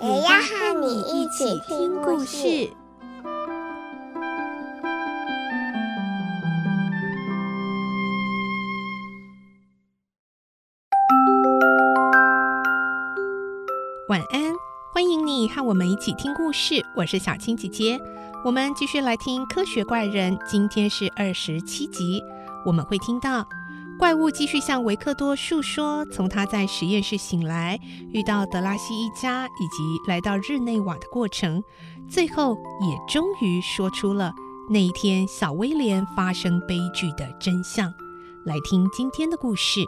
也要和你一起听故事。晚安，欢迎你和我们一起听故事。我是小青姐姐，我们继续来听《科学怪人》。今天是二十七集，我们会听到怪物继续向维克多述说从他在实验室醒来，遇到德拉西一家，以及来到日内瓦的过程。最后，也终于说出了那一天小威廉发生悲剧的真相。来听今天的故事。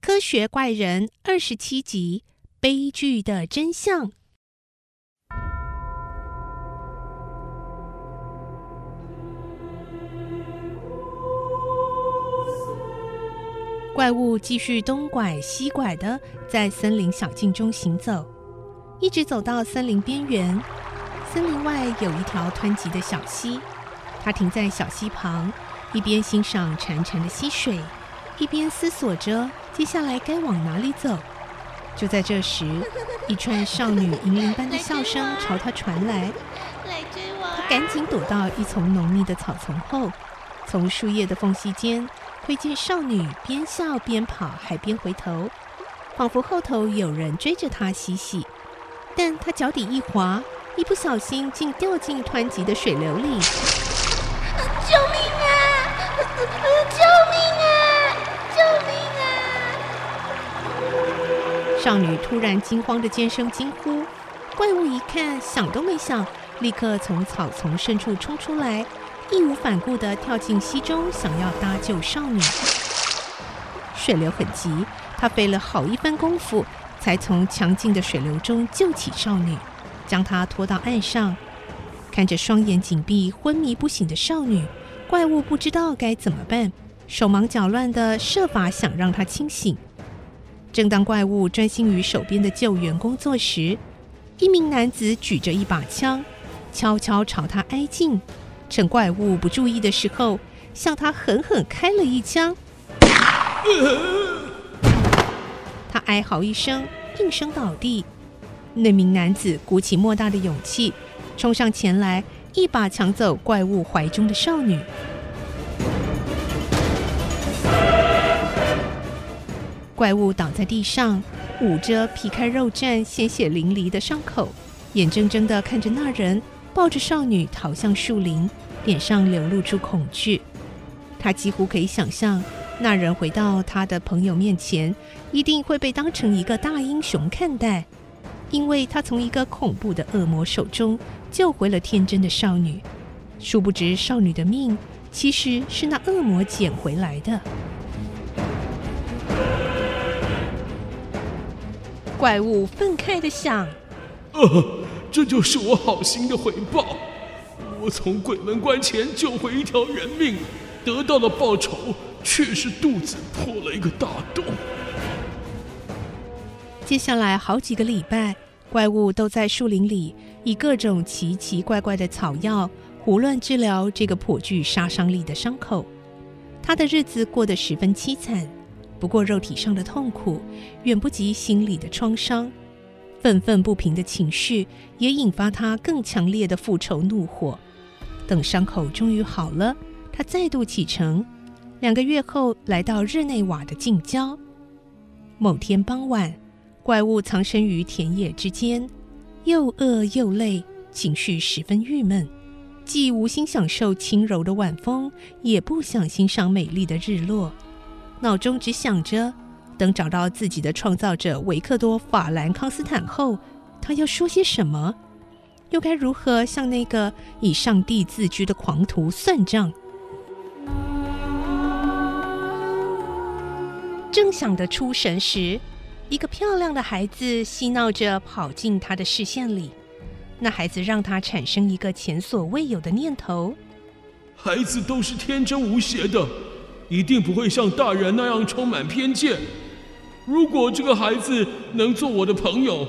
科学怪人二十七集：悲剧的真相。怪物继续东拐西拐的在森林小径中行走，一直走到森林边缘。森林外有一条湍急的小溪，他停在小溪旁，一边欣赏潺潺的溪水，一边思索着。接下来该往哪里走？就在这时，一串少女银铃般的笑声朝他传来。他赶紧躲到一丛浓密的草丛后，从树叶的缝隙间窥见少女边笑边跑，还边回头，仿佛后头有人追着她嬉戏。但她脚底一滑，一不小心竟掉进湍急的水流里。救命啊！救命啊！少女突然惊慌的尖声惊呼，怪物一看，想都没想，立刻从草丛深处冲出来，义无反顾地跳进溪中，想要搭救少女。水流很急，他费了好一番功夫，才从强劲的水流中救起少女，将她拖到岸上。看着双眼紧闭、昏迷不醒的少女，怪物不知道该怎么办，手忙脚乱地设法想让她清醒。正当怪物专心于手边的救援工作时，一名男子举着一把枪，悄悄朝他挨近，趁怪物不注意的时候，向他狠狠开了一枪。他哀嚎一声，应声倒地。那名男子鼓起莫大的勇气，冲上前来，一把抢走怪物怀中的少女。怪物倒在地上，捂着皮开肉绽、鲜血淋漓的伤口，眼睁睁地看着那人抱着少女逃向树林，脸上流露出恐惧。他几乎可以想象，那人回到他的朋友面前，一定会被当成一个大英雄看待，因为他从一个恐怖的恶魔手中救回了天真的少女。殊不知，少女的命其实是那恶魔捡回来的。怪物愤慨的想：“呃，这就是我好心的回报。我从鬼门关前救回一条人命，得到的报酬却是肚子破了一个大洞。”接下来好几个礼拜，怪物都在树林里以各种奇奇怪怪的草药胡乱治疗这个颇具杀伤力的伤口。他的日子过得十分凄惨。不过，肉体上的痛苦远不及心理的创伤，愤愤不平的情绪也引发他更强烈的复仇怒火。等伤口终于好了，他再度启程。两个月后，来到日内瓦的近郊。某天傍晚，怪物藏身于田野之间，又饿又累，情绪十分郁闷，既无心享受轻柔的晚风，也不想欣赏美丽的日落。脑中只想着等找到自己的创造者维克多法兰康斯坦后他要说些什么？又该如何向那个以上帝自居的狂徒算账？正想得出神时一个漂亮的孩子嬉闹着跑进他的视线里那孩子让他产生一个前所未有的念头。孩子都是天真无邪的一定不会像大人那样充满偏见。如果这个孩子能做我的朋友，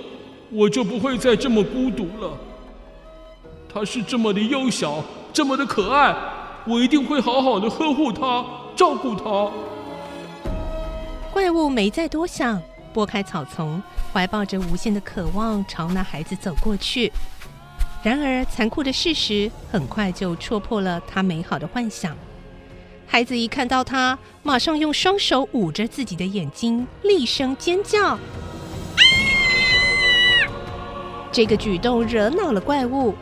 我就不会再这么孤独了。他是这么的幼小，这么的可爱，我一定会好好的呵护他，照顾他。怪物没再多想，拨开草丛，怀抱着无限的渴望，朝那孩子走过去。然而，残酷的事实很快就戳破了他美好的幻想。孩子一看到他，马上用双手捂着自己的眼睛，厉声尖叫。啊！这个举动惹恼了怪物，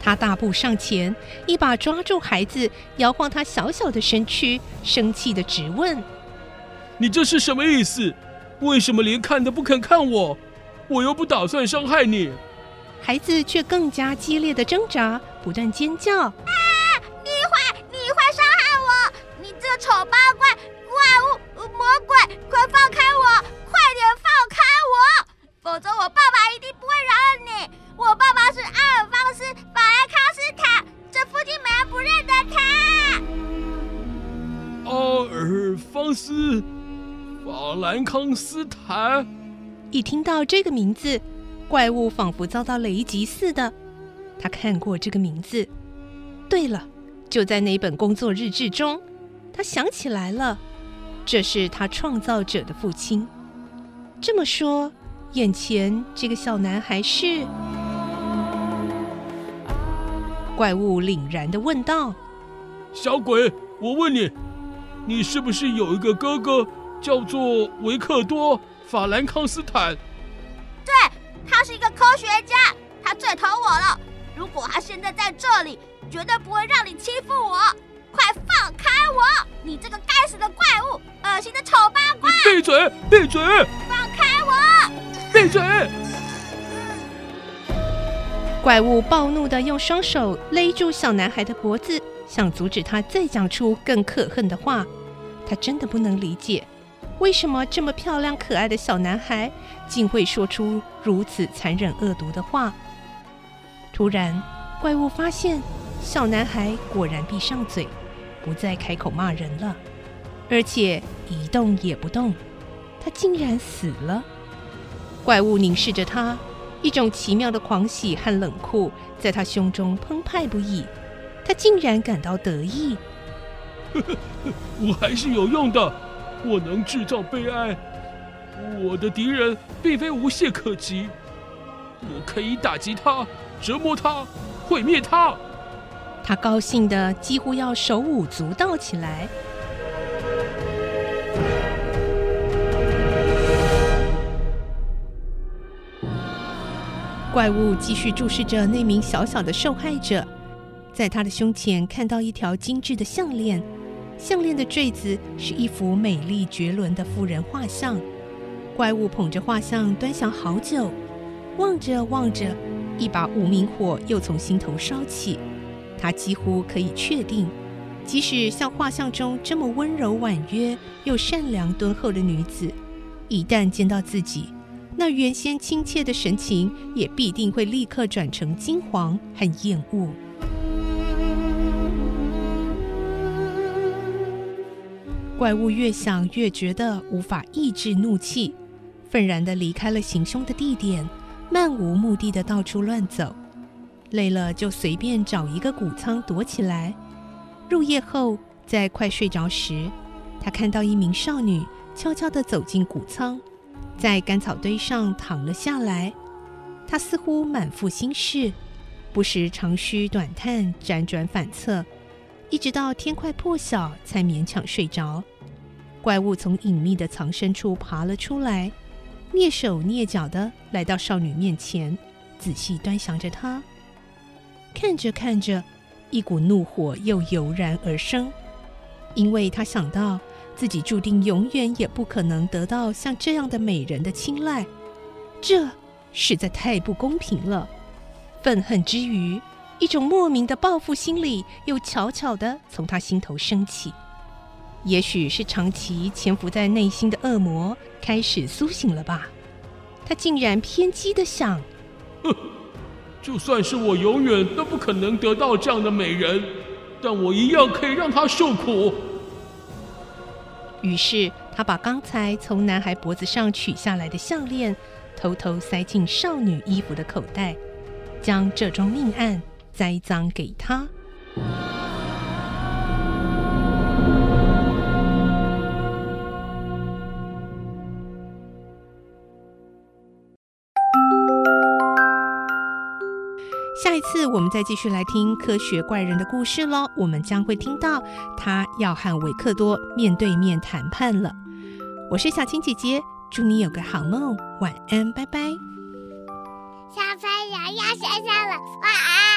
他大步上前，一把抓住孩子，摇晃他小小的身躯，生气的直问：“你这是什么意思？为什么连看都不肯看我？我又不打算伤害你。”孩子却更加激烈的挣扎，不断尖叫：“啊！物、魔鬼，快放开我！快点放开我！否则我爸爸一定不会饶了你。我爸爸是阿尔方斯·法兰康斯坦，这附近没人不认得他。”阿尔方斯·法兰康斯坦，一听到这个名字。怪物仿佛遭到雷击似的，他看过这个名字。对了，就在那本工作日志中，他想起来了，这是他创造者的父亲。这么说，眼前这个小男孩是？怪物凛然的问道：“小鬼，我问你，你是不是有一个哥哥，叫做维克多·法兰康斯坦？”对他是一个科学家，他最疼我了。如果他现在在这里，绝对不会让你欺负我。快放开我！你这个该死的怪物，恶心的丑八怪！闭嘴！闭嘴！放开我！闭嘴！怪物暴怒的用双手勒住小男孩的脖子，想阻止他再讲出更可恨的话。他真的不能理解。为什么这么漂亮可爱的小男孩竟会说出如此残忍恶毒的话？突然，怪物发现小男孩果然闭上嘴，不再开口骂人了，而且一动也不动。他竟然死了！怪物凝视着他，一种奇妙的狂喜和冷酷在他胸中澎湃不已。他竟然感到得意。我还是有用的。我能制造悲哀，我的敌人并非无懈可击，我可以打击他、折磨他、毁灭他。他高兴的几乎要手舞足蹈起来。怪物继续注视着那名小小的受害者，在他的胸前看到一条精致的项链。项链的坠子是一幅美丽绝伦的妇人画像，怪物捧着画像端详好久，望着望着，一把无名火又从心头烧起。他几乎可以确定，即使像画像中这么温柔婉约又善良敦厚的女子，一旦见到自己，那原先亲切的神情也必定会立刻转成惊惶和厌恶。怪物越想越觉得无法抑制怒气，愤然地离开了行凶的地点，漫无目的地到处乱走。累了就随便找一个谷仓躲起来。入夜后，在快睡着时，他看到一名少女悄悄地走进谷仓，在干草堆上躺了下来。她似乎满腹心事，不时长吁短叹，辗转反侧。一直到天快破晓，才勉强睡着。怪物从隐秘的藏身处爬了出来，蹑手蹑脚地来到少女面前，仔细端详着她。看着看着，一股怒火又油然而生，因为他想到自己注定永远也不可能得到像这样的美人的青睐，这实在太不公平了。愤恨之余，一种莫名的报复心理又悄悄地从他心头升起。也许是长期潜伏在内心的恶魔开始苏醒了吧？他竟然偏激地想：哼，就算是我永远都不可能得到这样的美人，但我一样可以让她受苦。于是，他把刚才从男孩脖子上取下来的项链偷偷塞进少女衣服的口袋，将这桩命案栽赃给她。下次我们再继续来听科学怪人的故事喽。我们将会听到他要和维克多面对面谈判了。我是小青姐姐，祝你有个好梦，晚安，拜拜。小朋友要睡觉了，晚安。